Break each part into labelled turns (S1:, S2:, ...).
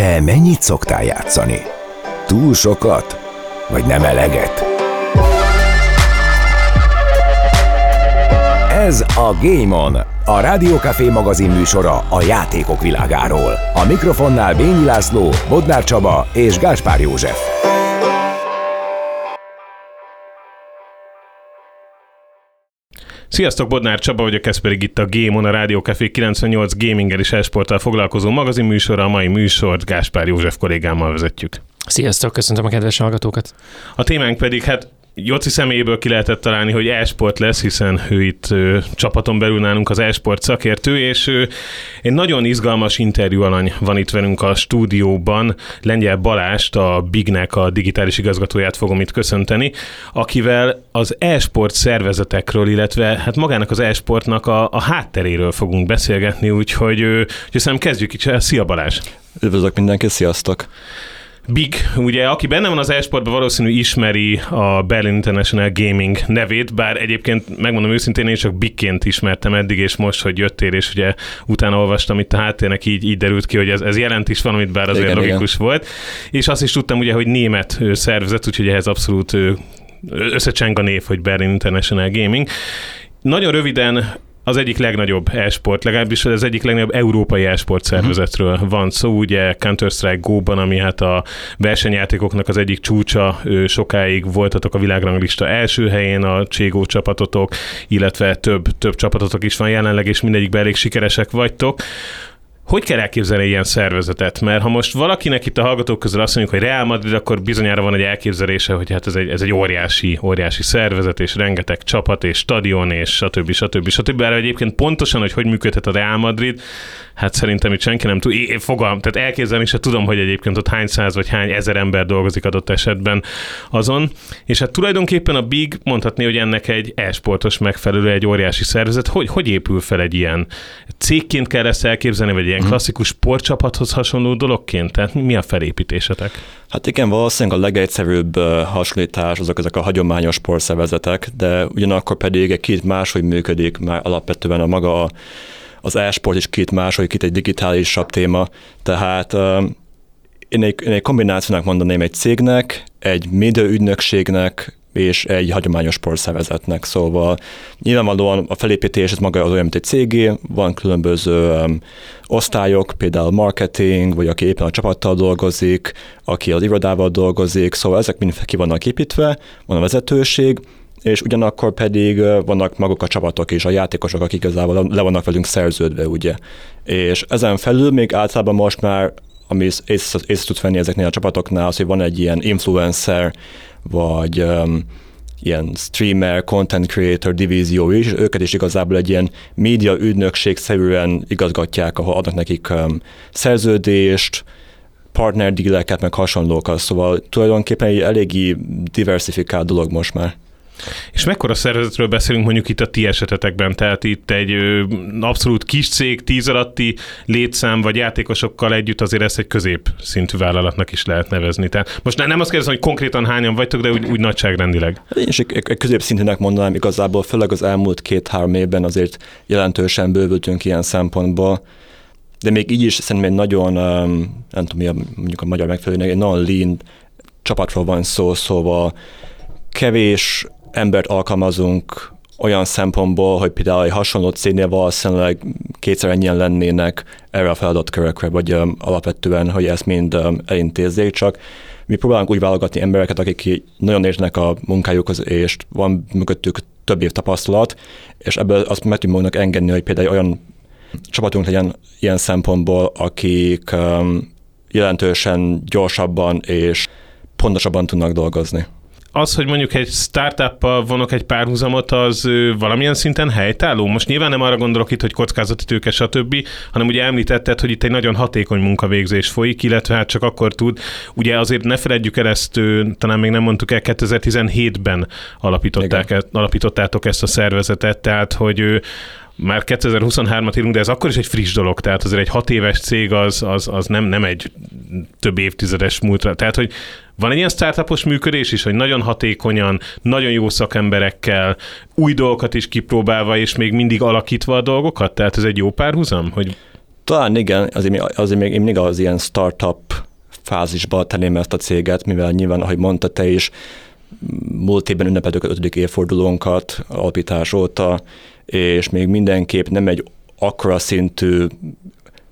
S1: Te mennyit szoktál játszani? Túl sokat? Vagy nem eleget? Ez a Game On, a Rádiókafé magazin műsora a játékok világáról. A mikrofonnál Bényi László, Bodnár Csaba és Gáspár József.
S2: Sziasztok, Bodnár Csaba vagyok, ez pedig itt a Game On, a Rádió Café 98 gaminggel és esporttal foglalkozó magazinműsora. A mai műsort Gáspár József kollégámmal vezetjük.
S3: Sziasztok, köszöntöm a kedves hallgatókat.
S2: A témánk pedig, hát Joci személyéből ki lehetett találni, hogy e-sport lesz, hiszen ő itt ö, csapaton belül nálunk az e-sport szakértő, és ö, egy nagyon izgalmas interjú alany van itt velünk a stúdióban. Lengyel Balást, a Bignek a digitális igazgatóját fogom itt köszönteni, akivel az e-sport szervezetekről, illetve hát magának az e-sportnak a, a hátteréről fogunk beszélgetni, úgyhogy, ö, úgyhogy szerintem kezdjük itt. Szia Balázs!
S4: Üdvözlök mindenkit, sziasztok!
S2: Big, ugye, aki benne van az e-sportban, valószínű ismeri a Berlin International Gaming nevét, bár egyébként megmondom őszintén, én csak Bigként ismertem eddig, és most, hogy jöttél, és ugye utána olvastam itt a háttérnek, így, így derült ki, hogy ez, ez jelent is valamit, bár azért igen, logikus igen. volt. És azt is tudtam ugye, hogy német szervezet, úgyhogy ehhez abszolút összecseng a név, hogy Berlin International Gaming. Nagyon röviden az egyik legnagyobb e-sport, legalábbis az egyik legnagyobb európai e-sport szervezetről uh-huh. van szó, ugye Counter-Strike Go-ban, ami hát a versenyjátékoknak az egyik csúcsa, sokáig voltatok a világranglista első helyén a Cségó csapatotok, illetve több, több csapatotok is van jelenleg, és mindegyikben elég sikeresek vagytok. Hogy kell elképzelni ilyen szervezetet? Mert ha most valakinek itt a hallgatók közül azt mondjuk, hogy Real Madrid, akkor bizonyára van egy elképzelése, hogy hát ez egy, ez egy óriási, óriási szervezet, és rengeteg csapat, és stadion, és stb. stb. stb. Erre egyébként pontosan, hogy hogy működhet a Real Madrid, hát szerintem itt senki nem tud, én fogalm, tehát elképzelni se tudom, hogy egyébként ott hány száz vagy hány ezer ember dolgozik adott esetben azon, és hát tulajdonképpen a Big mondhatni, hogy ennek egy e-sportos megfelelő, egy óriási szervezet, hogy, hogy épül fel egy ilyen cégként kell ezt elképzelni, vagy ilyen mhm. klasszikus sportcsapathoz hasonló dologként? Tehát mi a felépítésetek?
S4: Hát igen, valószínűleg a legegyszerűbb hasonlítás azok ezek a hagyományos sportszervezetek, de ugyanakkor pedig egy két máshogy működik már alapvetően a maga az e-sport is két más, hogy két egy digitálisabb téma, tehát én egy, én egy kombinációnak mondanám egy cégnek, egy média ügynökségnek, és egy hagyományos sportszervezetnek. Szóval nyilvánvalóan a felépítés ez maga az olyan, mint egy cégé, van különböző osztályok, például marketing, vagy aki éppen a csapattal dolgozik, aki az irodával dolgozik, szóval ezek mind ki vannak építve, van a vezetőség, és ugyanakkor pedig vannak maguk a csapatok és a játékosok, akik igazából le vannak velünk szerződve, ugye. És ezen felül még általában most már, ami észre, észre tud venni ezeknél a csapatoknál, az, hogy van egy ilyen influencer, vagy um, ilyen streamer, content creator divízió is, őket is igazából egy ilyen média ügynökség szerűen igazgatják, ahol adnak nekik um, szerződést, partner díleket, meg hasonlókat, szóval tulajdonképpen egy eléggé diversifikált dolog most már.
S2: És mekkora szervezetről beszélünk mondjuk itt a ti esetetekben? Tehát itt egy abszolút kis cég, tíz alatti létszám vagy játékosokkal együtt azért ezt egy középszintű vállalatnak is lehet nevezni. Tehát most nem azt kérdezem, hogy konkrétan hányan vagytok, de úgy, úgy nagyságrendleg.
S4: Én is egy, egy középszintűnek mondanám igazából, főleg az elmúlt két-három évben azért jelentősen bővültünk ilyen szempontból de még így is szerintem egy nagyon, nem tudom mi a, mondjuk a magyar megfelelő, egy nagyon lean csapatról van szó, szóval kevés embert alkalmazunk olyan szempontból, hogy például egy hasonló cégnél valószínűleg kétszer ennyien lennének erre a feladatkörökre, vagy um, alapvetően, hogy ezt mind um, elintézzék, csak mi próbálunk úgy válogatni embereket, akik nagyon értenek a munkájukhoz, és van mögöttük több év tapasztalat, és ebből azt meg tudjuk engedni, hogy például olyan csapatunk legyen ilyen szempontból, akik um, jelentősen gyorsabban és pontosabban tudnak dolgozni
S2: az, hogy mondjuk egy startuppal vonok egy párhuzamot, az valamilyen szinten helytálló? Most nyilván nem arra gondolok itt, hogy kockázati tőke, stb., hanem ugye említetted, hogy itt egy nagyon hatékony munkavégzés folyik, illetve hát csak akkor tud. Ugye azért ne feledjük el ezt, talán még nem mondtuk el, 2017-ben alapították, alapítottátok ezt a szervezetet, tehát hogy már 2023-at írunk, de ez akkor is egy friss dolog, tehát azért egy hat éves cég az, az, az nem, nem egy több évtizedes múltra. Tehát, hogy van egy ilyen startupos működés is, hogy nagyon hatékonyan, nagyon jó szakemberekkel, új dolgokat is kipróbálva, és még mindig alakítva a dolgokat? Tehát ez egy jó párhuzam? Hogy
S4: talán igen, azért, azért még mindig az ilyen startup fázisba tenném ezt a céget, mivel nyilván, ahogy mondta te is, múlt évben ünnepeltük az ötödik évfordulónkat alapítás óta, és még mindenképp nem egy akkora szintű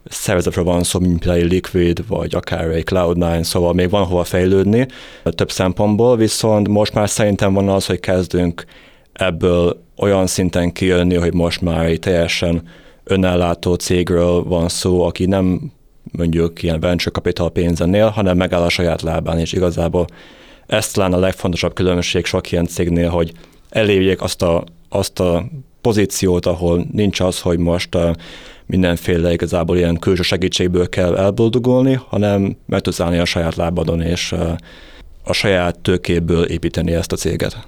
S4: szervezetről van szó, mint például Liquid, vagy akár egy Cloud9, szóval még van hova fejlődni több szempontból, viszont most már szerintem van az, hogy kezdünk ebből olyan szinten kijönni, hogy most már egy teljesen önellátó cégről van szó, aki nem mondjuk ilyen venture capital pénzenél, hanem megáll a saját lábán, és igazából ez talán a legfontosabb különbség sok ilyen cégnél, hogy elérjék azt a, azt a pozíciót, ahol nincs az, hogy most mindenféle igazából ilyen külső segítségből kell elboldogulni, hanem meg tudsz állni a saját lábadon, és a saját tőkéből építeni ezt a céget.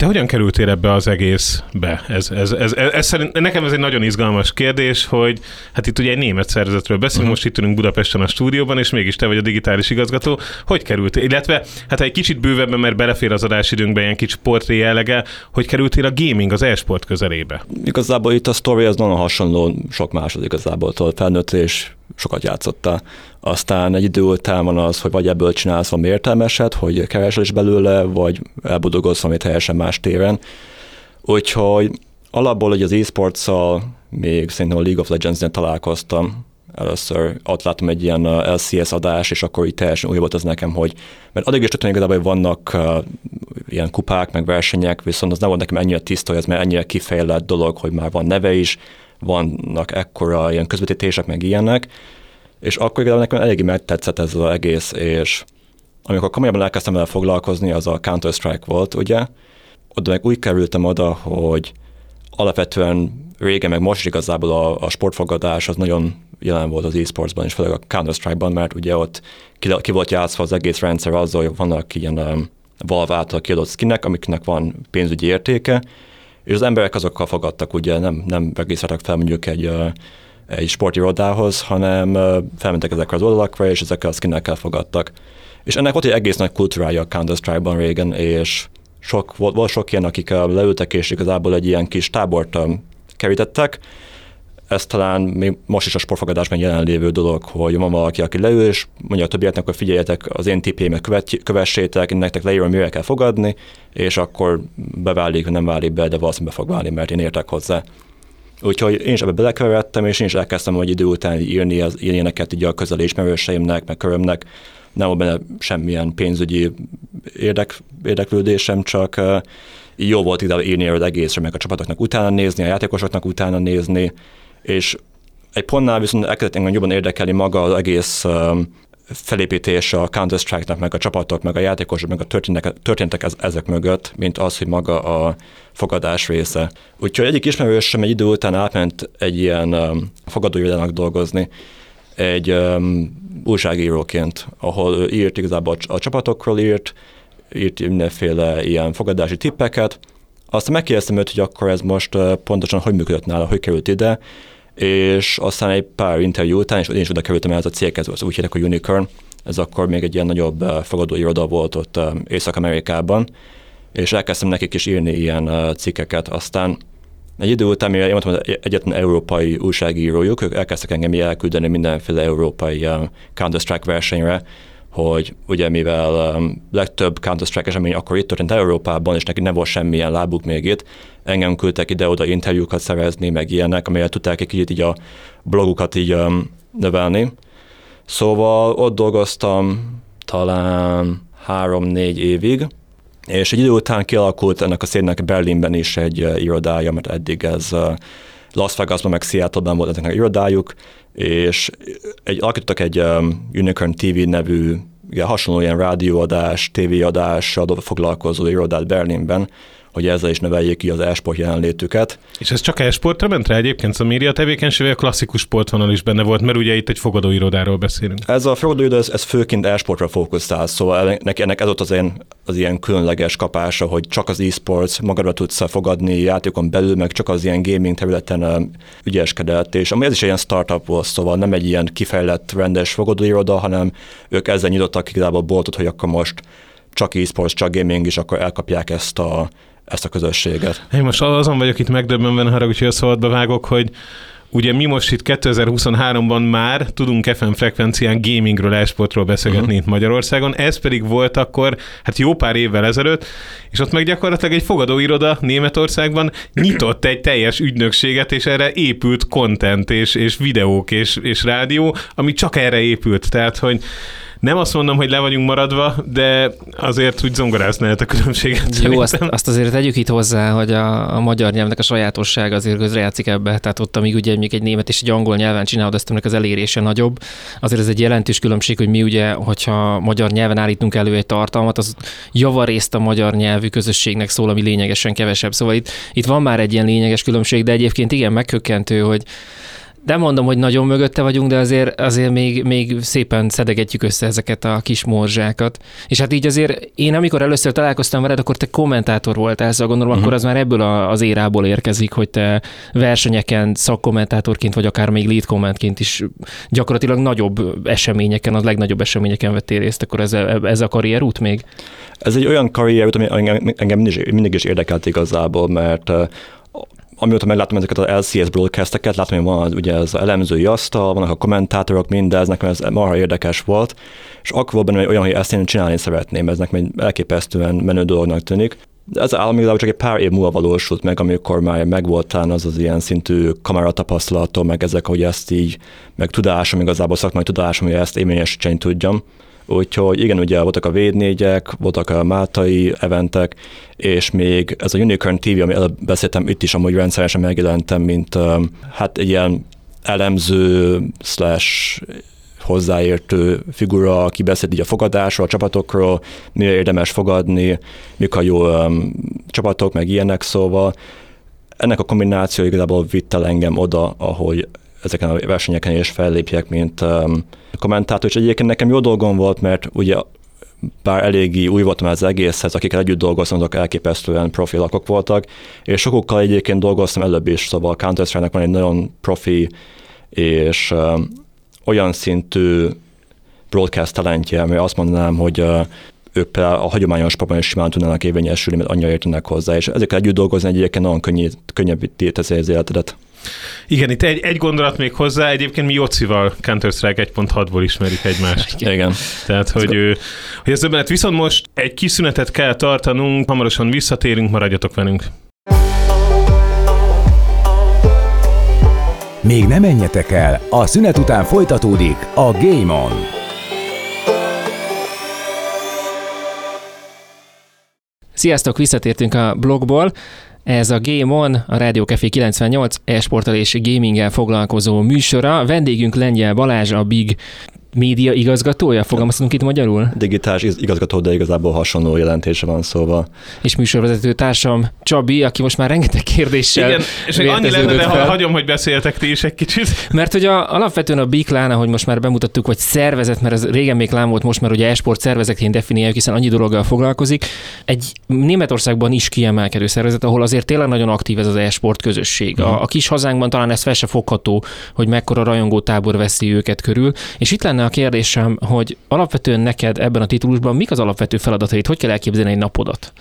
S2: Te hogyan kerültél ebbe az egészbe? Ez, ez, ez, ez, ez szerint, nekem ez egy nagyon izgalmas kérdés, hogy hát itt ugye egy német szervezetről beszélünk, uh-huh. most itt ülünk Budapesten a stúdióban, és mégis te vagy a digitális igazgató. Hogy kerültél? Illetve, hát egy kicsit bővebben, mert belefér az időnkbe ilyen kicsi portré jellege, hogy kerültél a gaming, az e-sport közelébe?
S4: Igazából itt a sztori az nagyon hasonló sok másod igazából, felnőtt és sokat játszottál. Aztán egy idő után van az, hogy vagy ebből csinálsz valami értelmeset, hogy keresel is belőle, vagy elbudogolsz valami teljesen más téren. Úgyhogy alapból hogy az e-sports még szerintem a League of Legends-nél találkoztam, először ott láttam egy ilyen uh, LCS adás, és akkor így teljesen új volt az nekem, hogy mert addig is tudtam igazából, vannak uh, ilyen kupák, meg versenyek, viszont az nem volt nekem ennyire tiszta, hogy ez már ennyire kifejlett dolog, hogy már van neve is, vannak ekkora ilyen közvetítések, meg ilyenek, és akkor igazából nekem eléggé megtetszett ez az egész, és amikor komolyabban elkezdtem vele foglalkozni, az a Counter-Strike volt, ugye, oda meg úgy kerültem oda, hogy alapvetően régen, meg most igazából a, a sportfogadás az nagyon jelen volt az e-sportsban, és főleg a Counter-Strike-ban, mert ugye ott ki, ki volt játszva az egész rendszer azzal, hogy vannak ilyen um, Valve által kiadott skinek, amiknek van pénzügyi értéke, és az emberek azokkal fogadtak, ugye nem, nem regisztráltak fel mondjuk egy, egy sportirodához, hanem felmentek ezekre az oldalakra, és ezekkel a skinekkel fogadtak. És ennek volt egy egész nagy kultúrája a Counter-Strike-ban régen, és sok, volt, volt sok ilyen, akik leültek, és igazából egy ilyen kis tábort kerítettek, ez talán még most is a sportfogadásban jelenlévő dolog, hogy van valaki, aki leül, és mondja a többieknek, hogy figyeljetek, az én tipémet követ, kövessétek, nektek leírom, mire kell fogadni, és akkor beválik, nem válik be, de valószínűleg be fog válni, mert én értek hozzá. Úgyhogy én is ebbe belekeveredtem, és én is elkezdtem hogy idő után írni az ilyeneket így a közeli ismerőseimnek, meg körömnek. Nem volt benne semmilyen pénzügyi érdek, érdeklődésem, csak jó volt ide írni az egészre, meg a csapatoknak utána nézni, a játékosoknak utána nézni, és egy pontnál viszont elkezdett engem jobban érdekelni maga az egész felépítése a Counter-Strike-nak, meg a csapatok, meg a játékosok, meg a történetek, történetek ezek mögött, mint az, hogy maga a fogadás része. Úgyhogy egyik ismerősöm egy idő után átment egy ilyen um, dolgozni, egy um, újságíróként, ahol ő írt igazából a csapatokról írt, írt mindenféle ilyen fogadási tippeket, aztán megkérdeztem őt, hogy akkor ez most pontosan hogy működött nála, hogy került ide, és aztán egy pár interjú után, és én is oda kerültem el a céghez, az úgy hívják, a Unicorn, ez akkor még egy ilyen nagyobb fogadóiroda volt ott Észak-Amerikában, és elkezdtem nekik is írni ilyen cikkeket, aztán egy idő után, mire én mondtam, hogy egyetlen európai újságírójuk, ők elkezdtek engem elküldeni mindenféle európai Counter-Strike versenyre, hogy ugye mivel um, legtöbb Counter-Strike esemény akkor itt történt Európában, és neki nem volt semmilyen lábuk még itt, engem küldtek ide-oda interjúkat szerezni, meg ilyenek, amelyet tudták egy kicsit így a blogukat így um, növelni. Szóval ott dolgoztam talán három-négy évig, és egy idő után kialakult ennek a szénnek Berlinben is egy uh, irodája, mert eddig ez uh, Las Vegasban, meg Seattle-ben volt ezeknek irodájuk, és egy, alakítottak egy um, Unicorn TV nevű ugye, hasonló ilyen rádióadás, tévéadással foglalkozó irodát Berlinben, hogy ezzel is növeljék ki az e-sport jelenlétüket.
S2: És ez csak e-sportra ment rá egyébként? A média tevékenység, a klasszikus sportvonal is benne volt, mert ugye itt egy fogadóirodáról beszélünk.
S4: Ez a fogadóiroda, ez, ez főként e-sportra fókuszál, szóval ennek, ennek ez ott az, én, az ilyen különleges kapása, hogy csak az e-sports magadra tudsz fogadni játékon belül, meg csak az ilyen gaming területen ügyeskedett, és ami ez is egy ilyen startup volt, szóval nem egy ilyen kifejlett rendes fogadóiroda, hanem ők ezzel nyitottak igazából boltot, hogy akkor most csak e-sports, csak gaming is, akkor elkapják ezt a ezt a közösséget.
S2: Én most azon vagyok itt megdöbbenve, haragudj, hogy a szabadba vágok, hogy ugye mi most itt 2023-ban már tudunk FM frekvencián gamingről, esportról beszélgetni uh-huh. itt Magyarországon, ez pedig volt akkor, hát jó pár évvel ezelőtt, és ott meg gyakorlatilag egy fogadóiroda Németországban nyitott egy teljes ügynökséget, és erre épült content, és, és videók, és, és rádió, ami csak erre épült. Tehát, hogy nem azt mondom, hogy le vagyunk maradva, de azért úgy zongorázni lehet a különbséget.
S3: Jó, azt, azt azért tegyük itt hozzá, hogy a, a magyar nyelvnek a sajátosság azért közrejátszik ebbe. Tehát ott, amíg ugye még egy német és egy angol nyelven csinálod, azt az elérése nagyobb. Azért ez egy jelentős különbség, hogy mi ugye, hogyha magyar nyelven állítunk elő egy tartalmat, az javarészt a magyar nyelvű közösségnek szól, ami lényegesen kevesebb. Szóval itt, itt van már egy ilyen lényeges különbség, de egyébként igen, megkökkentő, hogy nem mondom, hogy nagyon mögötte vagyunk, de azért, azért még, még szépen szedegetjük össze ezeket a kis morzsákat. És hát így azért én amikor először találkoztam veled, akkor te kommentátor voltál, szóval gondolom, uh-huh. akkor az már ebből az érából érkezik, hogy te versenyeken szakkommentátorként, vagy akár még lead kommentként is gyakorlatilag nagyobb eseményeken, az legnagyobb eseményeken vettél részt, akkor ez, ez a karrierút még?
S4: Ez egy olyan karrierút, ami engem, engem mindig, mindig is érdekelt igazából, mert amióta megláttam ezeket az LCS broadcasteket, látom, hogy van ugye ez az elemzői asztal, vannak a kommentátorok, mindez, nekem ez marha érdekes volt, és akkor volt benne olyan, hogy ezt én csinálni szeretném, ez nekem elképesztően menő dolognak tűnik. De ez államilag csak egy pár év múlva valósult meg, amikor már megvoltál az az ilyen szintű kameratapasztalatom, meg ezek, hogy ezt így, meg tudásom, igazából szakmai tudásom, hogy ezt élményesíteni tudjam. Úgyhogy igen, ugye voltak a védnégyek, voltak a Máltai eventek, és még ez a Unicorn TV, ami előbb beszéltem, itt is amúgy rendszeresen megjelentem, mint hát egy ilyen elemző slash hozzáértő figura, aki beszélt így a fogadásról, a csapatokról, mire érdemes fogadni, mik a jó um, csapatok, meg ilyenek, szóval ennek a kombináció igazából vitt el engem oda, ahogy ezeken a versenyeken is fellépjek, mint um, kommentátor, és egyébként nekem jó dolgom volt, mert ugye bár eléggé új voltam az egészhez, akikkel együtt dolgoztam, azok elképesztően profi lakok voltak, és sokukkal egyébként dolgoztam előbb is, szóval counter van egy nagyon profi és uh, olyan szintű broadcast talentje, mert azt mondanám, hogy uh, ők a hagyományos sportban is simán tudnának érvényesülni, mert annyira értenek hozzá, és ezekkel együtt dolgozni egyébként nagyon könnyű, könnyebbé teszi az életedet.
S2: Igen, itt egy, egy gondolat még hozzá, egyébként mi Jocival Counter-Strike 1.6-ból ismerjük egymást.
S4: Igen.
S2: Tehát, hogy, ő, hogy ez döbbenet. Viszont most egy kis szünetet kell tartanunk, hamarosan visszatérünk, maradjatok velünk.
S1: Még nem menjetek el, a szünet után folytatódik a Game On.
S3: Sziasztok, visszatértünk a blogból. Ez a Game On, a Rádió Café 98 e-sporttal és gaminggel foglalkozó műsora. Vendégünk Lengyel Balázs, a Big média igazgatója, fogalmazunk itt magyarul?
S4: Digitális igazgató, de igazából hasonló jelentése van szóval.
S3: És műsorvezető társam Csabi, aki most már rengeteg kérdéssel
S2: Igen, és annyi lenne, de ha hagyom, hogy beszéltek ti is egy kicsit.
S3: Mert hogy a, alapvetően a Big Lán, ahogy most már bemutattuk, hogy szervezet, mert ez régen még lám volt, most már ugye esport szervezetként definiáljuk, hiszen annyi dologgal foglalkozik. Egy Németországban is kiemelkedő szervezet, ahol azért tényleg nagyon aktív ez az esport közösség. A, a kis hazánkban talán ez fel se fogható, hogy mekkora rajongó tábor veszi őket körül. És itt lenne lenne a kérdésem, hogy alapvetően neked ebben a titulusban mik az alapvető feladatait, hogy kell elképzelni egy napodat?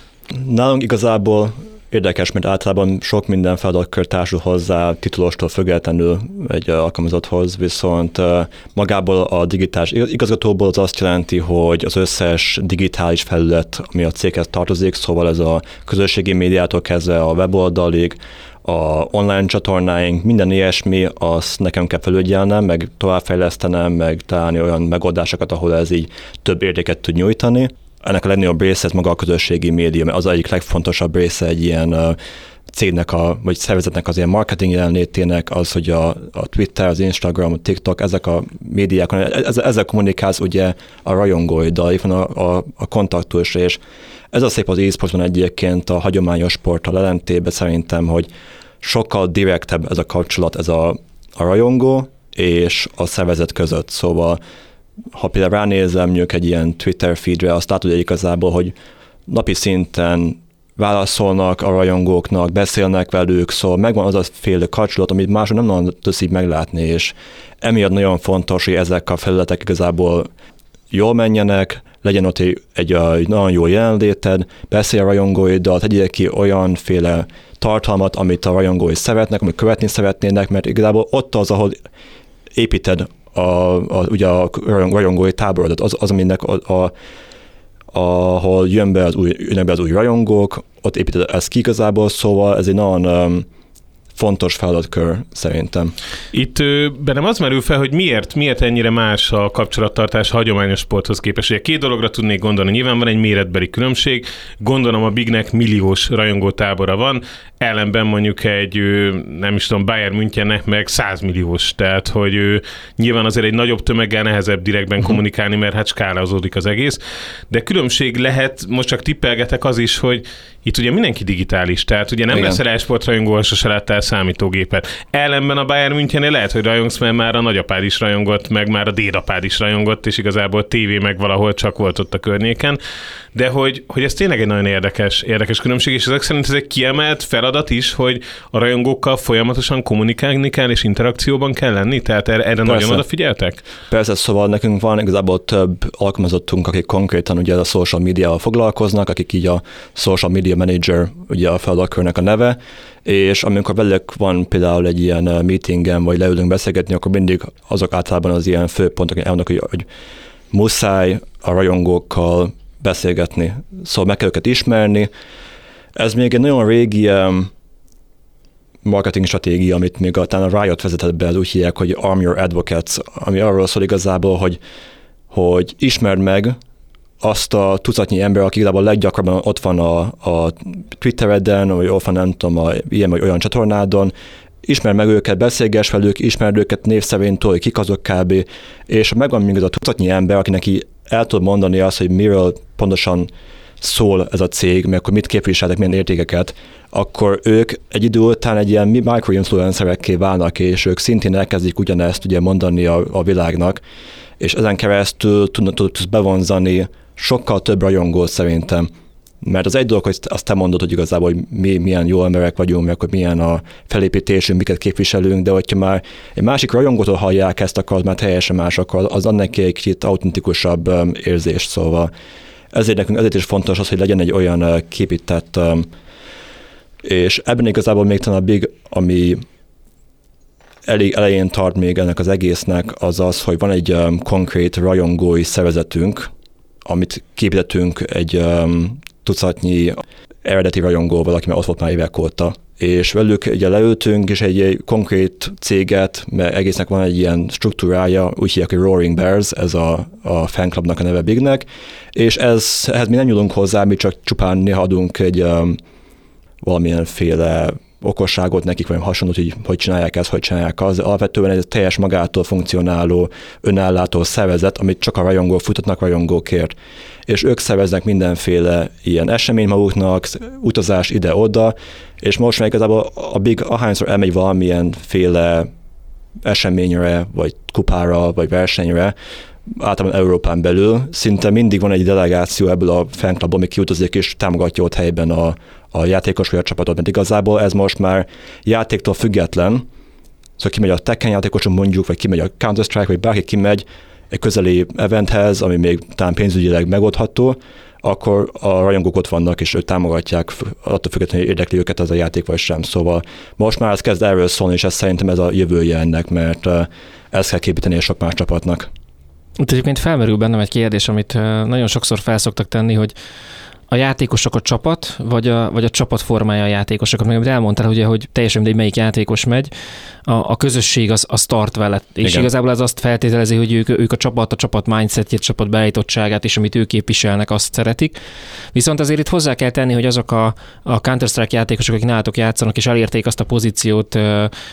S4: Nálunk igazából érdekes, mert általában sok minden feladatkör társul hozzá titulostól függetlenül egy alkalmazotthoz, viszont magából a digitális igazgatóból az azt jelenti, hogy az összes digitális felület, ami a céghez tartozik, szóval ez a közösségi médiától kezdve a weboldalig, a online csatornáink, minden ilyesmi, azt nekem kell felügyelnem, meg továbbfejlesztenem, meg találni olyan megoldásokat, ahol ez így több értéket tud nyújtani. Ennek a legnagyobb része ez maga a közösségi média, mert az egyik legfontosabb része egy ilyen cégnek, a, vagy szervezetnek az ilyen marketing jelenlétének az, hogy a, a Twitter, az Instagram, a TikTok, ezek a médiák, ezzel, ezzel kommunikálsz ugye a rajongóiddal, itt van a, a, a kontaktus, és ez a szép az e-sportban egyébként a hagyományos sporttal ellentétben szerintem, hogy sokkal direktebb ez a kapcsolat, ez a, a rajongó és a szervezet között. Szóval ha például ránézem mondjuk egy ilyen Twitter feedre, azt látod hogy igazából, hogy napi szinten válaszolnak a rajongóknak, beszélnek velük, szóval megvan az a féle kapcsolat, amit mások nem nagyon teszik meglátni, és emiatt nagyon fontos, hogy ezek a felületek igazából jól menjenek, legyen ott egy, egy, egy nagyon jó jelenléted, beszélj a rajongóiddal, tegyél ki olyanféle tartalmat, amit a rajongói szeretnek, amit követni szeretnének, mert igazából ott az, ahol építed a, a, ugye a rajongói táborodat, az, az aminek a, a ahol jön be az új, jönnek be az új rajongók, ott építed ezt ki igazából, szóval ez egy nagyon um, fontos feladatkör szerintem.
S2: Itt bennem az merül fel, hogy miért, miért ennyire más a kapcsolattartás a hagyományos sporthoz képest. Ugye két dologra tudnék gondolni. Nyilván van egy méretbeli különbség. Gondolom a Bignek milliós rajongó tábora van, ellenben mondjuk egy, nem is tudom, Bayern Münchennek meg 100 milliós. Tehát, hogy nyilván azért egy nagyobb tömeggel nehezebb direktben uh-huh. kommunikálni, mert hát skálázódik az egész. De különbség lehet, most csak tippelgetek az is, hogy itt ugye mindenki digitális, tehát ugye nem Igen. leszel e-sportrajongó, sose láttál számítógépet. Ellenben a Bayern München lehet, hogy rajongsz, mert már a nagyapád is rajongott, meg már a dédapád is rajongott, és igazából tévé meg valahol csak volt ott a környéken. De hogy, hogy ez tényleg egy nagyon érdekes, érdekes különbség, és ezek szerint ez egy kiemelt feladat is, hogy a rajongókkal folyamatosan kommunikálni kell, és interakcióban kell lenni, tehát erre, erre nagyon odafigyeltek?
S4: Persze, szóval nekünk van igazából több alkalmazottunk, akik konkrétan ugye a social media foglalkoznak, akik így a social media manager, ugye a feladatkörnek a neve, és amikor velük van például egy ilyen meetingen, vagy leülünk beszélgetni, akkor mindig azok általában az ilyen főpontok elmondok, hogy, hogy muszáj a rajongókkal beszélgetni, szóval meg kell őket ismerni. Ez még egy nagyon régi marketing stratégia, amit még talán a Riot vezetett be, úgy hívják, hogy Arm Your Advocates, ami arról szól igazából, hogy, hogy ismerd meg azt a tucatnyi ember, aki igazából leggyakrabban ott van a, a Twittereden, vagy ott van nem tudom, a, ilyen vagy olyan csatornádon, ismer meg őket, beszélgess velük, ismerd őket név szerint, hogy kik azok kb. És megvan még az a tucatnyi ember, akinek neki el tud mondani azt, hogy miről pontosan szól ez a cég, meg akkor mit képviselnek, milyen értékeket, akkor ők egy idő után egy ilyen microinfluencerekké válnak, és ők szintén elkezdik ugyanezt ugye mondani a, a világnak, és ezen keresztül tudnak bevonzani sokkal több rajongót szerintem. Mert az egy dolog, hogy azt te mondod, hogy igazából hogy mi milyen jó emberek vagyunk, meg hogy milyen a felépítésünk, miket képviselünk, de hogyha már egy másik rajongótól hallják ezt, akkor már teljesen más, akkor az annak egy kicsit autentikusabb um, érzés, szóval ezért nekünk ezért is fontos az, hogy legyen egy olyan képített, és ebben igazából még talán a big, ami elég elején tart még ennek az egésznek, az az, hogy van egy konkrét rajongói szervezetünk, amit képítettünk egy um, tucatnyi eredeti rajongóval, aki már ott volt már évek óta, és velük ugye leültünk, és egy, egy konkrét céget, mert egésznek van egy ilyen struktúrája, úgy hívják, hogy Roaring Bears, ez a, a fanclubnak a neve Bignek, és ez, ehhez mi nem nyúlunk hozzá, mi csak csupán néha adunk egy um, valamilyenféle okosságot nekik, vagy hasonlót, hogy hogy csinálják ezt, hogy csinálják az. Alapvetően ez teljes magától funkcionáló, önállátó szervezet, amit csak a rajongók futatnak rajongókért. És ők szerveznek mindenféle ilyen esemény maguknak, utazás ide-oda, és most már igazából a Big ahányszor elmegy valamilyen féle eseményre, vagy kupára, vagy versenyre, általában Európán belül, szinte mindig van egy delegáció ebből a fanklubból, ami kiutazik és támogatja ott helyben a, a játékos vagy a csapatot, mert igazából ez most már játéktól független, szóval kimegy a Tekken játékosunk mondjuk, vagy kimegy a Counter-Strike, vagy bárki kimegy egy közeli eventhez, ami még talán pénzügyileg megoldható, akkor a rajongók ott vannak, és ők támogatják, attól függetlenül, hogy érdekli őket ez a játék vagy sem. Szóval most már ez kezd erről szólni, és ez szerintem ez a jövője ennek, mert ezt kell képíteni a sok más csapatnak.
S3: Itt egyébként felmerül bennem egy kérdés, amit nagyon sokszor felszoktak tenni, hogy a játékosok a csapat, vagy a, vagy a csapat formája a játékosok. Meg elmondtál, ugye, hogy teljesen mindegy, melyik játékos megy, a, a közösség az, az tart vele. Igen. És igazából ez azt feltételezi, hogy ők, ők a csapat, a csapat mindsetjét, a csapat beállítottságát és amit ők képviselnek, azt szeretik. Viszont azért itt hozzá kell tenni, hogy azok a, a Counter-Strike játékosok, akik nálatok játszanak, és elérték azt a pozíciót,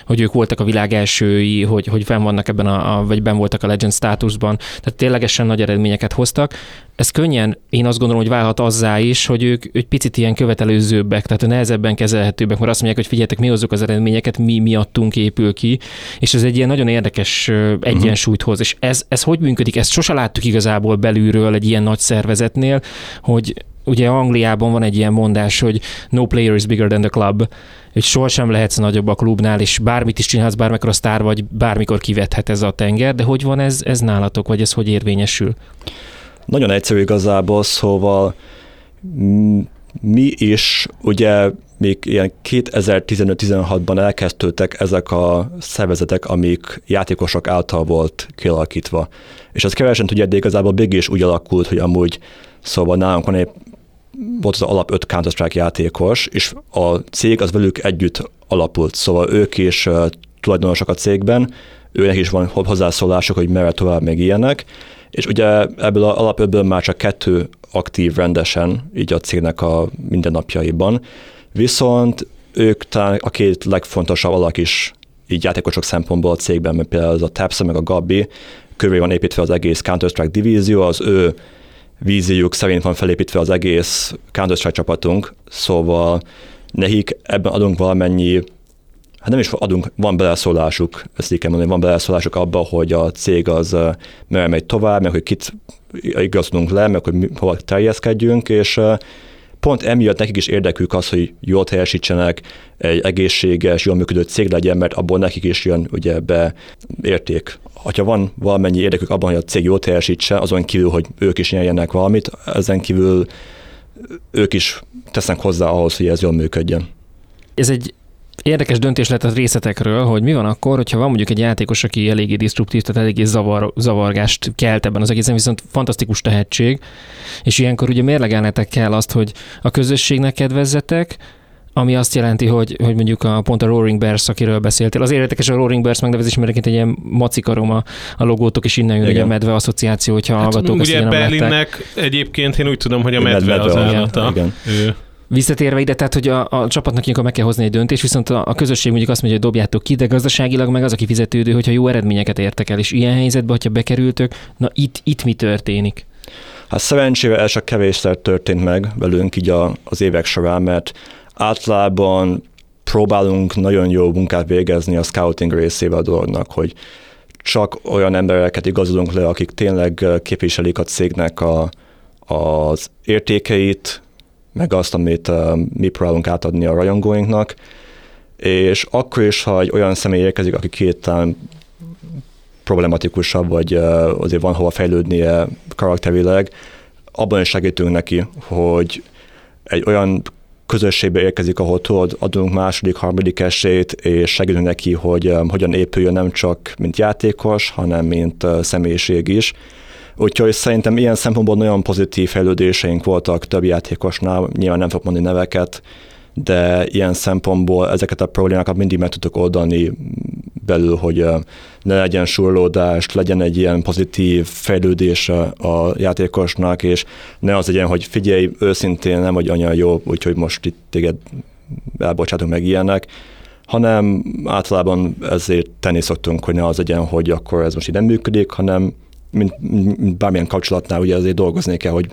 S3: hogy ők voltak a világ elsői, hogy, hogy fenn vannak ebben a, a vagy ben voltak a Legend státuszban, tehát ténylegesen nagy eredményeket hoztak ez könnyen, én azt gondolom, hogy válhat azzá is, hogy ők egy picit ilyen követelőzőbbek, tehát nehezebben kezelhetőbbek, mert azt mondják, hogy figyeljetek, mi hozzuk az eredményeket, mi miattunk épül ki, és ez egy ilyen nagyon érdekes egyensúlyt hoz. És ez, ez hogy működik? Ezt sose láttuk igazából belülről egy ilyen nagy szervezetnél, hogy ugye Angliában van egy ilyen mondás, hogy no player is bigger than the club, hogy sohasem lehetsz nagyobb a klubnál, és bármit is csinálsz, bármikor a sztár vagy, bármikor kivethet ez a tenger, de hogy van ez, ez nálatok, vagy ez hogy érvényesül?
S4: Nagyon egyszerű igazából, szóval mi is ugye még ilyen 2015-16-ban elkezdődtek ezek a szervezetek, amik játékosok által volt kialakítva. És az kevesen tudja, de igazából is úgy alakult, hogy amúgy szóval nálunk van egy volt az alap 5 counter játékos, és a cég az velük együtt alapult, szóval ők is tulajdonosok a cégben, őnek is van hozzászólások, hogy merre tovább még ilyenek, és ugye ebből az alap 5-ből már csak kettő aktív rendesen, így a cégnek a mindennapjaiban, viszont ők talán a két legfontosabb alak is így játékosok szempontból a cégben, mert például az a Tapsa meg a Gabi, körül van építve az egész Counter-Strike divízió, az ő víziók szerint van felépítve az egész Counter-Strike csapatunk, szóval nekik ebben adunk valamennyi, hát nem is adunk, van beleszólásuk, ezt így kell mondani, van beleszólásuk abba, hogy a cég az merre megy tovább, meg hogy kit igazodunk le, meg hogy hova terjeszkedjünk, és pont emiatt nekik is érdekük az, hogy jól teljesítsenek, egy egészséges, jól működő cég legyen, mert abból nekik is jön ugye be érték. Ha van valamennyi érdekük abban, hogy a cég jól teljesítse, azon kívül, hogy ők is nyerjenek valamit, ezen kívül ők is tesznek hozzá ahhoz, hogy ez jól működjön.
S3: Ez egy érdekes döntés lett a részletekről, hogy mi van akkor, hogyha van mondjuk egy játékos, aki eléggé disruptív, tehát eléggé zavar, zavargást kelt ebben az egészen, viszont fantasztikus tehetség, és ilyenkor ugye mérlegelnetek kell azt, hogy a közösségnek kedvezzetek, ami azt jelenti, hogy, hogy mondjuk a, pont a Roaring Bears, akiről beszéltél. Az érdekes a Roaring Bears megnevezés, mert egy ilyen macikarom a, a logótok, és innen jön a medve asszociáció, hogyha hát, hallgatók
S2: Ugye Berlinnek egyébként én úgy tudom, hogy a medve, medve az állata. Igen. Ő.
S3: Visszatérve ide, tehát hogy a, a csapatnak ilyenkor meg kell hozni egy döntést, viszont a, a közösség mondjuk azt mondja, hogy dobjátok ki, de gazdaságilag meg az a kifizetődő, hogyha jó eredményeket értek el, és ilyen helyzetben, hogyha bekerültök, na itt, itt mi történik?
S4: Hát szerencsére ez csak kevésszer történt meg velünk így a, az évek során, mert általában próbálunk nagyon jó munkát végezni a scouting részével a dolognak, hogy csak olyan embereket igazolunk le, akik tényleg képviselik a cégnek a, az értékeit, meg azt, amit mi próbálunk átadni a rajongóinknak, és akkor is, ha egy olyan személy érkezik, aki két problematikusabb, vagy azért van hova fejlődnie karakterileg, abban is segítünk neki, hogy egy olyan közösségbe érkezik, ahol tudod, adunk második, harmadik esélyt, és segítünk neki, hogy hogyan épüljön nem csak mint játékos, hanem mint személyiség is. Úgyhogy szerintem ilyen szempontból nagyon pozitív fejlődéseink voltak több játékosnál, nyilván nem fogok mondani neveket, de ilyen szempontból ezeket a problémákat mindig meg tudok oldani belül, hogy ne legyen surlódás, legyen egy ilyen pozitív fejlődés a játékosnak, és ne az legyen, hogy figyelj, őszintén nem vagy anya jó, úgyhogy most itt téged elbocsátunk meg ilyenek, hanem általában ezért tenni szoktunk, hogy ne az legyen, hogy akkor ez most így nem működik, hanem mint, mint bármilyen kapcsolatnál ugye azért dolgozni kell, hogy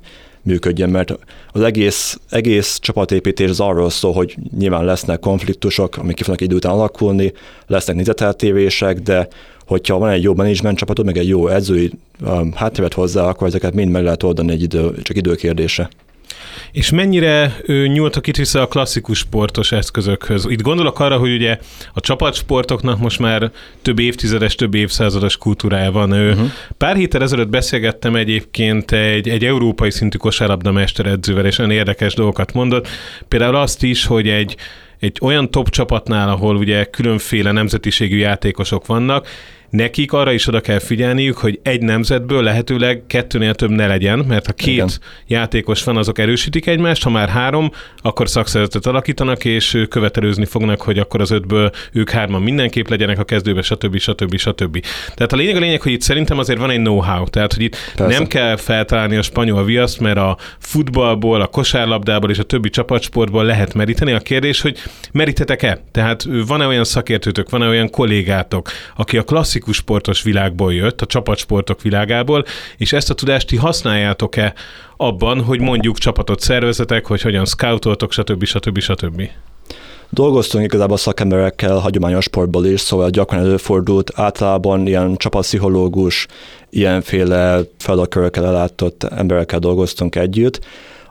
S4: működjön, mert az egész, egész csapatépítés az arról szól, hogy nyilván lesznek konfliktusok, amik ki fognak idő után alakulni, lesznek nézeteltévések, de hogyha van egy jó menedzsment csapatod, meg egy jó edzői um, háttéret hozzá, akkor ezeket mind meg lehet oldani egy idő, csak időkérdése.
S2: És mennyire ő, nyúltak itt vissza a klasszikus sportos eszközökhöz? Itt gondolok arra, hogy ugye a csapatsportoknak most már több évtizedes, több évszázados kultúrája van. Ő, uh-huh. Pár héttel ezelőtt beszélgettem egyébként egy, egy európai szintű kosárlabda mesteredzővel, és olyan érdekes dolgokat mondott. Például azt is, hogy egy egy olyan top csapatnál, ahol ugye különféle nemzetiségű játékosok vannak, nekik arra is oda kell figyelniük, hogy egy nemzetből lehetőleg kettőnél több ne legyen, mert ha két Igen. játékos van, azok erősítik egymást, ha már három, akkor szakszervezetet alakítanak, és követelőzni fognak, hogy akkor az ötből ők hárman mindenképp legyenek a kezdőbe, stb. stb. stb. Tehát a lényeg a lényeg, hogy itt szerintem azért van egy know-how, tehát hogy itt Persze. nem kell feltalálni a spanyol viaszt, mert a futballból, a kosárlabdából és a többi csapatsportból lehet meríteni. A kérdés, hogy merítetek-e? Tehát van-e olyan szakértőtök, van-e olyan kollégátok, aki a klasszik klasszikus sportos világból jött, a csapatsportok világából, és ezt a tudást ti használjátok-e abban, hogy mondjuk csapatot szervezetek, hogy hogyan scoutoltok, stb. stb. stb.
S4: Dolgoztunk igazából szakemberekkel hagyományos sportból is, szóval gyakran előfordult, általában ilyen csapatpszichológus, ilyenféle feladatkörökkel ellátott emberekkel dolgoztunk együtt.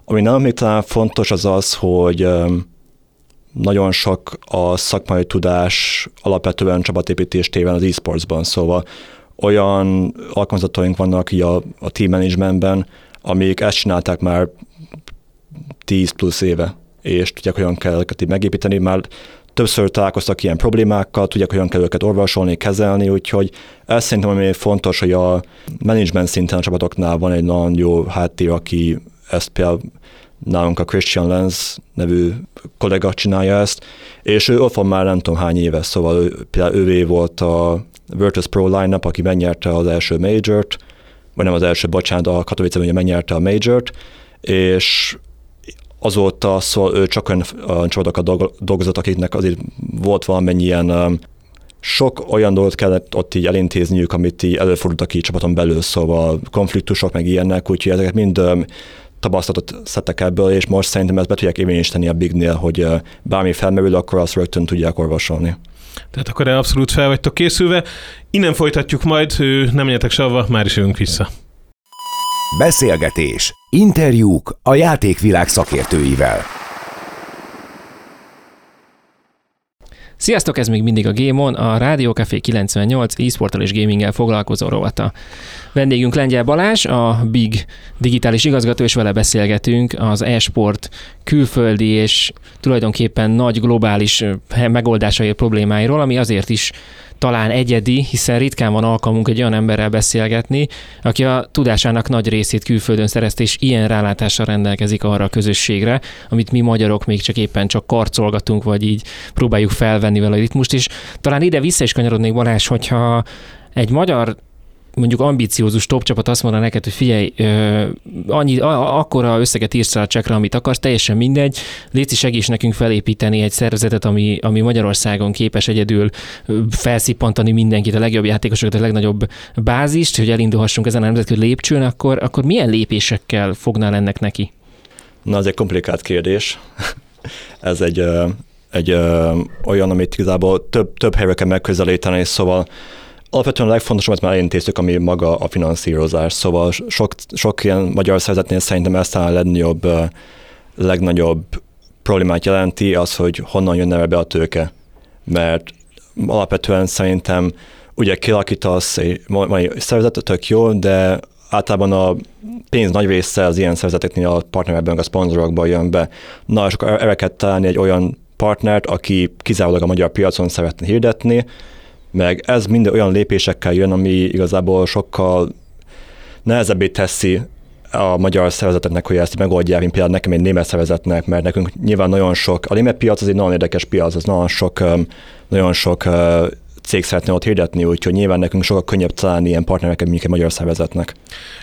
S4: Ami nem még talán fontos az az, hogy nagyon sok a szakmai tudás alapvetően csapatépítés téven az e-sportsban, szóval olyan alkalmazataink vannak a, a team managementben, amik ezt csinálták már 10 plusz éve, és tudják, hogyan kell őket megépíteni, már többször találkoztak ilyen problémákkal, tudják, hogyan kell őket orvosolni, kezelni, úgyhogy ez szerintem ami fontos, hogy a management szinten a csapatoknál van egy nagyon jó háttér, aki ezt például nálunk a Christian Lenz nevű kollega csinálja ezt, és ő ott van már nem tudom hány éve, szóval ő, például ővé volt a Virtus Pro line aki megnyerte az első majort, vagy nem az első, bocsánat, a Katowice ugye megnyerte a majort, és azóta szóval ő csak olyan csapatokat dolgozott, akiknek azért volt valamennyien um, sok olyan dolgot kellett ott így elintézniük, amit így előfordultak ki csapaton belül, szóval konfliktusok meg ilyenek, úgyhogy ezeket mind tapasztalatot szedtek ebből, és most szerintem ezt be tudják érvényesíteni a Bignél, hogy bármi felmerül, akkor azt rögtön tudják orvosolni.
S2: Tehát akkor abszolút fel vagytok készülve. Innen folytatjuk majd, nem menjetek sehova, már is jövünk vissza.
S1: Beszélgetés, interjúk a játékvilág szakértőivel.
S3: Sziasztok, ez még mindig a Game On, a Rádió Café 98 e-sporttal és gaminggel foglalkozó rovata. Vendégünk Lengyel Balázs, a Big digitális igazgató, és vele beszélgetünk az e-sport külföldi és tulajdonképpen nagy globális megoldásai problémáiról, ami azért is talán egyedi, hiszen ritkán van alkalmunk egy olyan emberrel beszélgetni, aki a tudásának nagy részét külföldön szerezte, és ilyen rálátással rendelkezik arra a közösségre, amit mi magyarok még csak éppen csak karcolgatunk, vagy így próbáljuk felvenni vele a ritmust, és talán ide vissza is kanyarodnék Balázs, hogyha egy magyar mondjuk ambiciózus top csapat azt mondaná neked, hogy figyelj, ö, annyi, a, akkora összeget írsz a csekre, amit akarsz, teljesen mindegy, légy segíts nekünk felépíteni egy szervezetet, ami, ami Magyarországon képes egyedül felszippantani mindenkit, a legjobb játékosokat, a legnagyobb bázist, hogy elindulhassunk ezen a nemzetközi lépcsőn, akkor, akkor milyen lépésekkel fognál ennek neki?
S4: Na, ez egy komplikált kérdés. ez egy, egy olyan, amit igazából több, több helyre kell megközelíteni, szóval Alapvetően a legfontosabb, már elintéztük, ami maga a finanszírozás. Szóval sok, sok ilyen magyar szervezetnél szerintem ezt a legnagyobb, legnagyobb problémát jelenti az, hogy honnan jönne be a tőke. Mert alapvetően szerintem ugye kialakítasz egy mai szervezetet, tök jó, de általában a pénz nagy része az ilyen szervezeteknél a partnerekben, a szponzorokban jön be. Na, és akkor erre kell találni egy olyan partnert, aki kizárólag a magyar piacon szeretne hirdetni, meg ez minden olyan lépésekkel jön, ami igazából sokkal nehezebbé teszi a magyar szervezeteknek, hogy ezt megoldják, mint például nekem egy német szervezetnek, mert nekünk nyilván nagyon sok, a német piac az egy nagyon érdekes piac, az nagyon sok, nagyon sok cég szeretne ott hirdetni, úgyhogy nyilván nekünk sokkal könnyebb találni ilyen partnereket, mint egy magyar szervezetnek.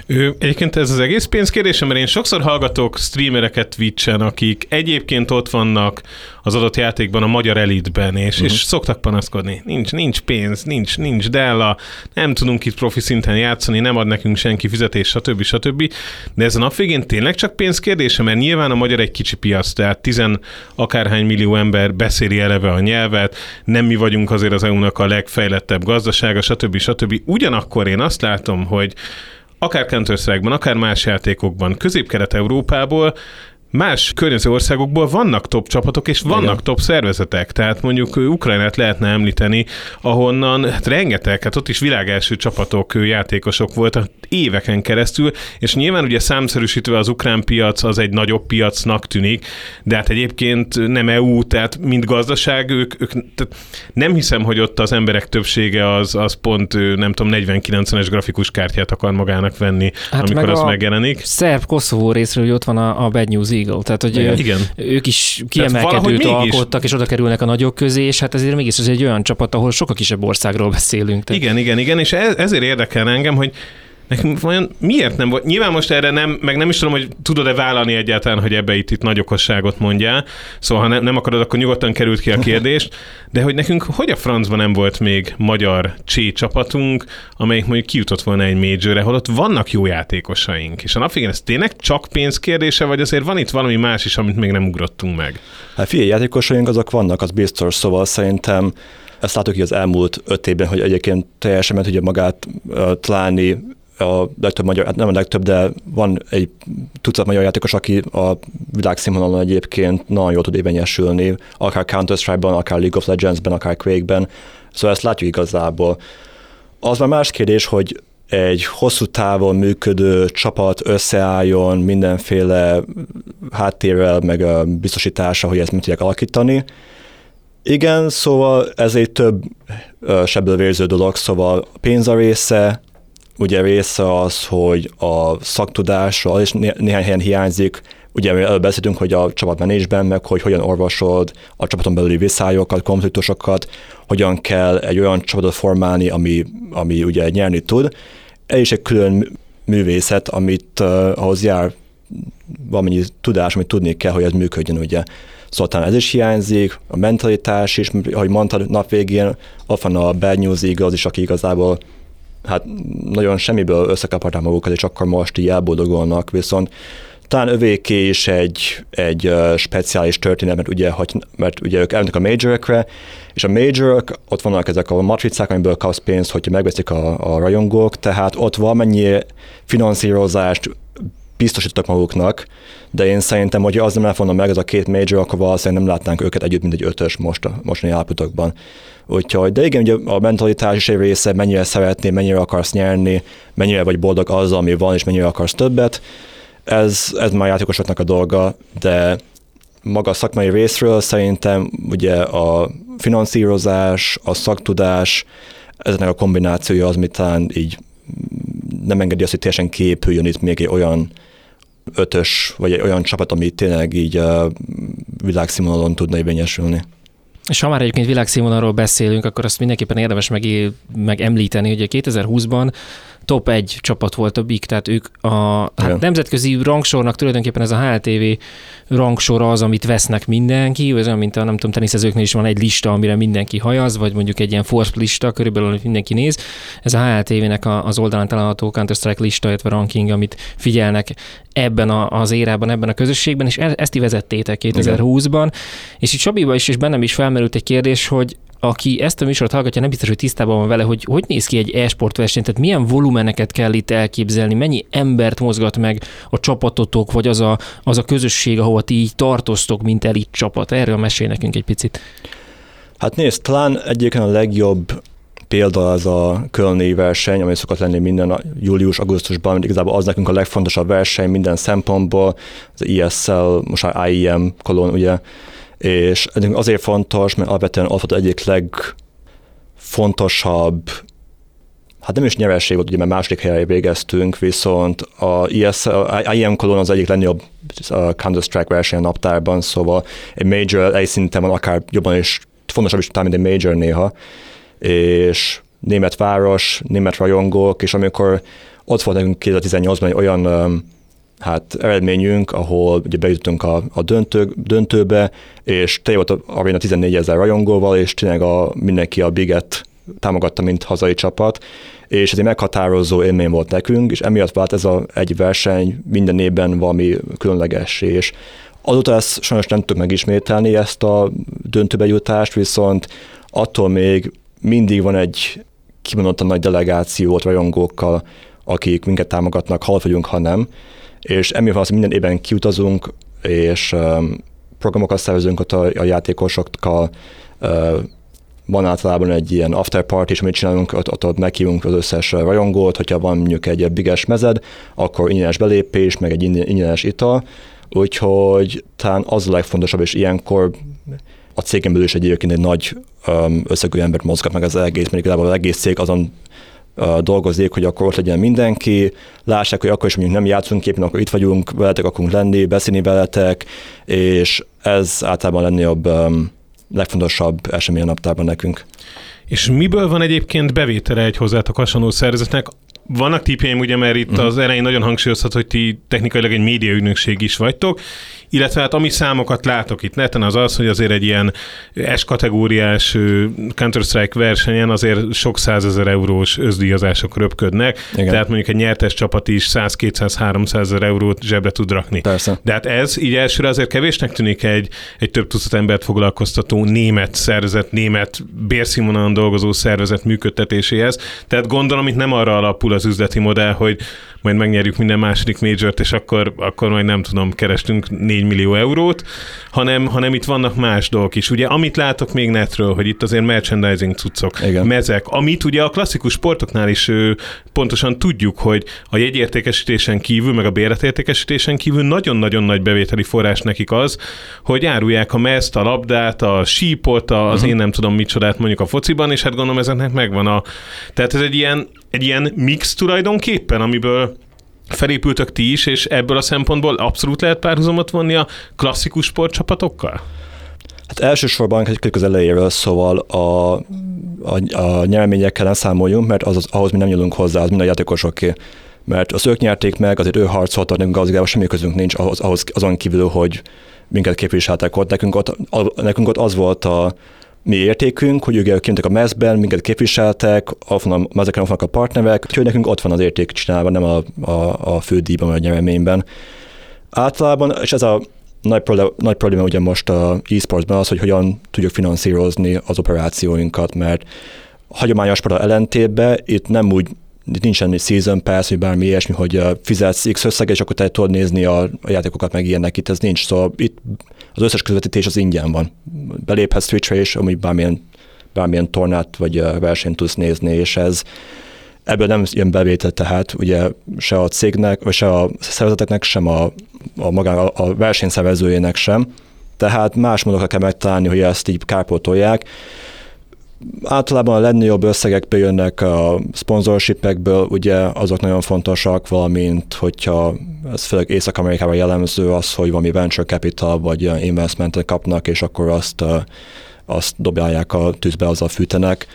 S2: Ő, egyébként ez az egész pénzkérdésem, mert én sokszor hallgatok streamereket Twitch-en, akik egyébként ott vannak az adott játékban, a magyar elitben, és, uh-huh. és szoktak panaszkodni. Nincs, nincs pénz, nincs, nincs Della, nem tudunk itt profi szinten játszani, nem ad nekünk senki fizetés, stb. stb. De ez a nap végén tényleg csak pénz kérdése, mert nyilván a magyar egy kicsi piac, tehát tizen akárhány millió ember beszéli eleve a nyelvet, nem mi vagyunk azért az EU-nak a legfejlettebb gazdasága, stb. stb. Ugyanakkor én azt látom, hogy akár counter akár más játékokban, közép-kelet-európából más környező országokból vannak top csapatok, és vannak Igen. top szervezetek. Tehát mondjuk Ukrajnát lehetne említeni, ahonnan hát rengeteg, hát ott is világelső csapatok, játékosok voltak éveken keresztül, és nyilván ugye számszerűsítve az ukrán piac az egy nagyobb piacnak tűnik, de hát egyébként nem EU, tehát mint gazdaság, ők, ők tehát nem hiszem, hogy ott az emberek többsége az, az pont, nem tudom, 40-90-es grafikus kártyát akar magának venni, hát amikor meg az megjelenik.
S3: Szerb-Koszovó részről, hogy ott van a, a Bad News Eagle, tehát hogy igen. Igen. ők is kiemelkedőt alkottak, és oda kerülnek a nagyok közé, és hát ezért mégis ez egy olyan csapat, ahol sokkal kisebb országról beszélünk.
S2: Tehát... Igen, igen, igen, és ez, ezért érdekel engem, hogy Nekünk vajon miért nem volt? Nyilván most erre nem, meg nem is tudom, hogy tudod-e vállalni egyáltalán, hogy ebbe itt, itt nagy okosságot mondjál. Szóval ha ne, nem akarod, akkor nyugodtan került ki a kérdést. De hogy nekünk hogy a francban nem volt még magyar csé csapatunk, amelyik mondjuk kijutott volna egy majorre, holott vannak jó játékosaink. És a nap ez tényleg csak pénz kérdése, vagy azért van itt valami más is, amit még nem ugrottunk meg?
S4: Hát figyelj, játékosaink azok vannak, az biztos, szóval szerintem ezt látok ki az elmúlt öt évben, hogy egyébként teljesen ment ugye magát uh, találni a legtöbb magyar, hát nem a legtöbb, de van egy tucat magyar játékos, aki a világszínvonalon egyébként nagyon jól tud érvényesülni, akár Counter-Strike-ban, akár League of Legends-ben, akár Quake-ben, szóval ezt látjuk igazából. Az már más kérdés, hogy egy hosszú távon működő csapat összeálljon mindenféle háttérrel, meg a biztosítása, hogy ezt mit tudják alakítani. Igen, szóval ez egy több sebből vérző dolog, szóval pénz a része, ugye része az, hogy a szaktudásra és néhány helyen hiányzik, ugye mi előbb beszéltünk, hogy a csapatmenésben, meg hogy hogyan orvosolod a csapaton belüli viszályokat, konfliktusokat, hogyan kell egy olyan csapatot formálni, ami, ami ugye nyerni tud. Ez is egy külön művészet, amit uh, ahhoz jár valamennyi tudás, amit tudni kell, hogy ez működjön, ugye. Szóval ez is hiányzik, a mentalitás is, ahogy mondtad, nap végén ott van a Bad News Eagles is, aki igazából hát nagyon semmiből összekaparták magukat, és akkor most így elboldogolnak, viszont talán övéké is egy, egy speciális történet, mert ugye, hogy, mert ugye ők elmentek a majorokra, és a majorok, ott vannak ezek a matricák, amiből kapsz pénzt, hogyha megveszik a, a rajongók, tehát ott valamennyi finanszírozást biztosítottak maguknak, de én szerintem, hogy az nem lett volna meg ez a két major, akkor valószínűleg nem látnánk őket együtt, mint egy ötös most a mostani állapotokban. Úgyhogy, de igen, ugye a mentalitás is egy része, mennyire szeretnél, mennyire akarsz nyerni, mennyire vagy boldog azzal, ami van, és mennyire akarsz többet. Ez, ez már játékosoknak a dolga, de maga a szakmai részről szerintem ugye a finanszírozás, a szaktudás, ezeknek a kombinációja az, mit talán így nem engedi azt, hogy teljesen képüljön itt még egy olyan ötös, vagy egy olyan csapat, ami tényleg így világszínvonalon tudna érvényesülni.
S3: És ha már egyébként világszínvonalról beszélünk, akkor azt mindenképpen érdemes meg, megemlíteni, hogy a 2020-ban top egy csapat volt a Big, tehát ők a hát nemzetközi rangsornak tulajdonképpen ez a HLTV rangsor az, amit vesznek mindenki, ez olyan, mint a nem tudom, teniszezőknél is van egy lista, amire mindenki hajaz, vagy mondjuk egy ilyen force lista, körülbelül, amit mindenki néz. Ez a HLTV-nek az oldalán található Counter-Strike lista, illetve ranking, amit figyelnek ebben a, az érában, ebben a közösségben, és e-, ezt ti vezettétek 2020-ban. És itt Sabiba is, és bennem is felmerült egy kérdés, hogy aki ezt a műsort hallgatja, nem biztos, hogy tisztában van vele, hogy hogy néz ki egy e-sport verseny, tehát milyen volumeneket kell itt elképzelni, mennyi embert mozgat meg a csapatotok, vagy az a, az a közösség, ahova ti így tartoztok, mint elit csapat. Erről mesél nekünk egy picit.
S4: Hát nézd, talán egyébként a legjobb példa az a Kölni verseny, ami szokott lenni minden július-augusztusban, igazából az nekünk a legfontosabb verseny minden szempontból, az ESL, most már IEM kolon, ugye, és azért fontos, mert alapvetően volt egyik legfontosabb hát nem is nyereség volt, ugye mert második helyen végeztünk, viszont a, IS, a IM az egyik legnagyobb Counter-Strike verseny a naptárban, szóval egy major egy szinten van akár jobban is fontosabb is talán, mint egy major néha, és német város, német rajongók, és amikor ott volt nekünk 2018-ban egy olyan hát eredményünk, ahol ugye bejutottunk a, a döntő, döntőbe, és te volt a aréna 14 ezer rajongóval, és tényleg a, mindenki a Biget támogatta, mint hazai csapat, és ez egy meghatározó élmény volt nekünk, és emiatt vált ez a egy verseny minden évben valami különleges, és azóta ezt sajnos nem tudtuk megismételni, ezt a döntőbe jutást, viszont attól még mindig van egy kimondottan nagy delegációt rajongókkal, akik minket támogatnak, hal vagyunk, ha nem, és emiatt az minden évben kiutazunk, és um, programokat szervezünk ott a, a játékosokkal, uh, van általában egy ilyen after party is, amit csinálunk, ott, ott, ott meghívunk az összes rajongót, hogyha van mondjuk egy biges mezed, akkor ingyenes belépés, meg egy ingyenes ital, úgyhogy talán az a legfontosabb, és ilyenkor a cégen belül is egyébként egy nagy um, összegű embert mozgat meg az egész, mert igazából az egész cég azon dolgozik, hogy akkor ott legyen mindenki, lássák, hogy akkor is mondjuk nem játszunk képen, akkor itt vagyunk, veletek akarunk lenni, beszélni veletek, és ez általában lenni a um, legfontosabb esemény a naptárban nekünk.
S2: És miből van egyébként bevétele egy hozzátok hasonló szervezetnek? Vannak típjeim, ugye, mert itt uh-huh. az elején nagyon hangsúlyozhat, hogy ti technikailag egy médiaügynökség is vagytok, illetve hát ami számokat látok itt neten az az, hogy azért egy ilyen S-kategóriás Counter-Strike versenyen azért sok százezer eurós özdíjazások röpködnek, Igen. tehát mondjuk egy nyertes csapat is 100-200-300 ezer eurót zsebre tud rakni.
S4: Persze.
S2: De hát ez így elsőre azért kevésnek tűnik egy, egy több tucat embert foglalkoztató német szervezet, német bérszínvonalon dolgozó szervezet működtetéséhez. Tehát gondolom itt nem arra alapul az üzleti modell, hogy majd megnyerjük minden második majort, és akkor, akkor majd nem tudom, kerestünk 4 millió eurót, hanem, hanem itt vannak más dolgok is. Ugye, amit látok még netről, hogy itt azért merchandising cuccok, Igen. mezek, amit ugye a klasszikus sportoknál is pontosan tudjuk, hogy a jegyértékesítésen kívül, meg a béretértékesítésen kívül nagyon-nagyon nagy bevételi forrás nekik az, hogy árulják a mezt, a labdát, a sípot, az uh-huh. én nem tudom micsodát mondjuk a fociban, és hát gondolom ezeknek megvan a... Tehát ez egy ilyen, egy ilyen mix tulajdonképpen, amiből felépültök ti is, és ebből a szempontból abszolút lehet párhuzamot vonni a klasszikus sportcsapatokkal?
S4: Hát elsősorban kezdjük az elejéről, szóval a, a, a nyereményekkel nem számoljunk, mert az, az, ahhoz mi nem nyúlunk hozzá, az mind a játékosoké. Mert az ők nyerték meg, azért ő harcoltak, nekünk az semmi közünk nincs ahhoz, ahhoz azon kívül, hogy minket képviseltek ott. Nekünk ott, a, nekünk ott az volt a mi értékünk, hogy ők kintek a mezben, minket képviseltek, a, ezeken ott vannak a partnerek, úgyhogy nekünk ott van az érték csinálva, nem a, a, a fődíjban vagy a nyereményben. Általában, és ez a nagy probléma, nagy probléma ugye most a e-sportsban az, hogy hogyan tudjuk finanszírozni az operációinkat, mert hagyományos sport ellentétben itt nem úgy itt nincsen egy season pass, vagy bármi ilyesmi, hogy fizetsz X összeget, és akkor te tudod nézni a, a játékokat, meg ilyenek, itt ez nincs. Szóval itt az összes közvetítés az ingyen van. Beléphetsz Twitchre, és amúgy bármilyen, bármilyen tornát vagy versenyt tudsz nézni, és ez ebből nem jön bevétel, tehát ugye se a cégnek, vagy se a szervezeteknek, sem a, a, magán, a, a versenyszervezőjének sem. Tehát más módokra kell megtalálni, hogy ezt így kárpótolják. Általában a legnagyobb összegekből jönnek a sponsorshipekből, ugye azok nagyon fontosak, valamint hogyha ez főleg Észak-Amerikában jellemző az, hogy valami venture capital vagy investmentet kapnak, és akkor azt, azt dobálják a tűzbe, azzal fűtenek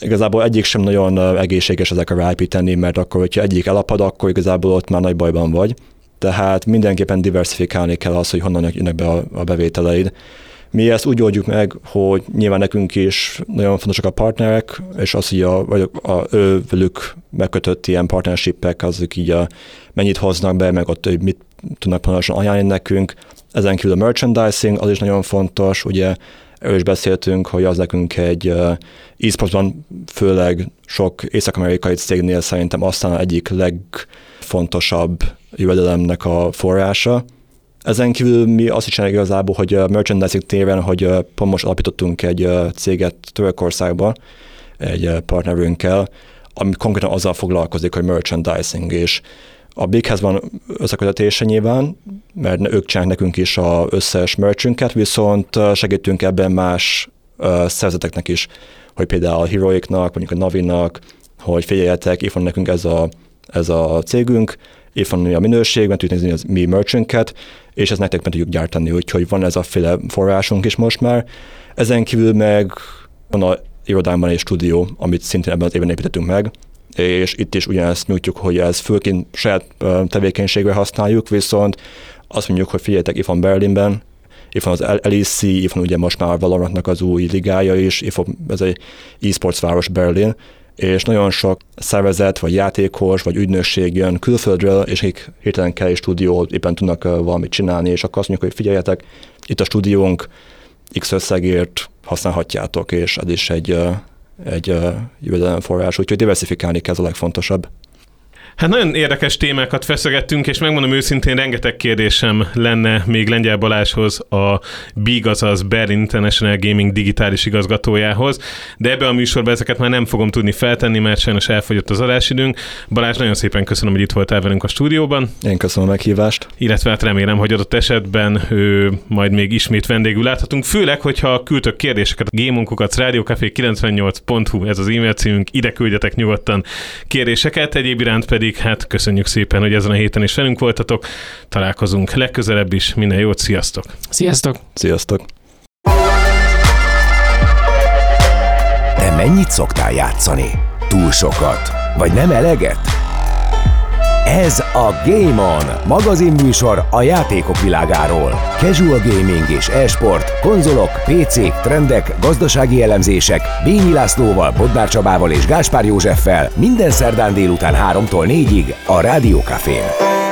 S4: igazából egyik sem nagyon egészséges ezekre ráépíteni, mert akkor, hogyha egyik elapad, akkor igazából ott már nagy bajban vagy. Tehát mindenképpen diversifikálni kell az, hogy honnan jönnek be a, a bevételeid. Mi ezt úgy oldjuk meg, hogy nyilván nekünk is nagyon fontosak a partnerek, és az, hogy a, vagy a, a ő velük megkötött ilyen partnershipek, azok így a, mennyit hoznak be, meg ott hogy mit tudnak pontosan ajánlani nekünk. Ezen kívül a merchandising, az is nagyon fontos, ugye Erről is beszéltünk, hogy az nekünk egy e-sportban főleg sok észak-amerikai cégnél szerintem aztán egyik legfontosabb jövedelemnek a forrása. Ezen kívül mi azt is csináljuk igazából, hogy a merchandising téren, hogy pont most alapítottunk egy céget Törökországban, egy partnerünkkel, ami konkrétan azzal foglalkozik, hogy merchandising, és a Bighez van összekötetése nyilván, mert ők csinálják nekünk is az összes merchünket, viszont segítünk ebben más szervezeteknek is, hogy például a Heroicnak, mondjuk a Navinak, hogy figyeljetek, itt van nekünk ez a, ez a cégünk, itt van a minőség, mert tudjuk nézni az mi merchünket, és ezt nektek meg tudjuk gyártani, úgyhogy van ez a féle forrásunk is most már. Ezen kívül meg van a irodámban egy stúdió, amit szintén ebben az évben építettünk meg, és itt is ugyanezt nyújtjuk, hogy ez főként saját tevékenységre használjuk, viszont azt mondjuk, hogy figyeljetek, itt van Berlinben, itt van az LEC, itt van ugye most már Valorantnak az új ligája is, itt van ez egy e-sports város Berlin, és nagyon sok szervezet, vagy játékos, vagy ügynökség jön külföldről, és akik hirtelen kell egy stúdió, éppen tudnak valamit csinálni, és akkor azt mondjuk, hogy figyeljetek, itt a stúdiónk X összegért használhatjátok, és ez is egy egy jövedelemforrás, úgyhogy diversifikálni kell, ez a legfontosabb.
S2: Hát nagyon érdekes témákat feszegettünk, és megmondom őszintén, rengeteg kérdésem lenne még Lengyel Balázshoz, a BIG, azaz Berlin International Gaming digitális igazgatójához, de ebbe a műsorban ezeket már nem fogom tudni feltenni, mert sajnos elfogyott az adásidőnk. Balázs, nagyon szépen köszönöm, hogy itt voltál velünk a stúdióban.
S4: Én köszönöm a meghívást.
S2: Illetve hát remélem, hogy adott esetben ő, majd még ismét vendégül láthatunk, főleg, hogyha küldtök kérdéseket a gamunkukat, rádiókafé98.hu, ez az e-mail címünk, ide küldjetek nyugodtan kérdéseket, egyéb iránt pedig pedig hát köszönjük szépen, hogy ezen a héten is velünk voltatok. Találkozunk legközelebb is. Minden jót, sziasztok!
S3: Sziasztok!
S4: Sziasztok!
S1: Te mennyit szoktál játszani? Túl sokat? Vagy nem eleget? Ez a Game On, magazinműsor a játékok világáról. Casual gaming és e-sport, konzolok, PC-k, trendek, gazdasági elemzések, Bényi Lászlóval, Bodnár Csabával és Gáspár Józseffel minden szerdán délután 3-tól 4-ig a Rádió Cafén.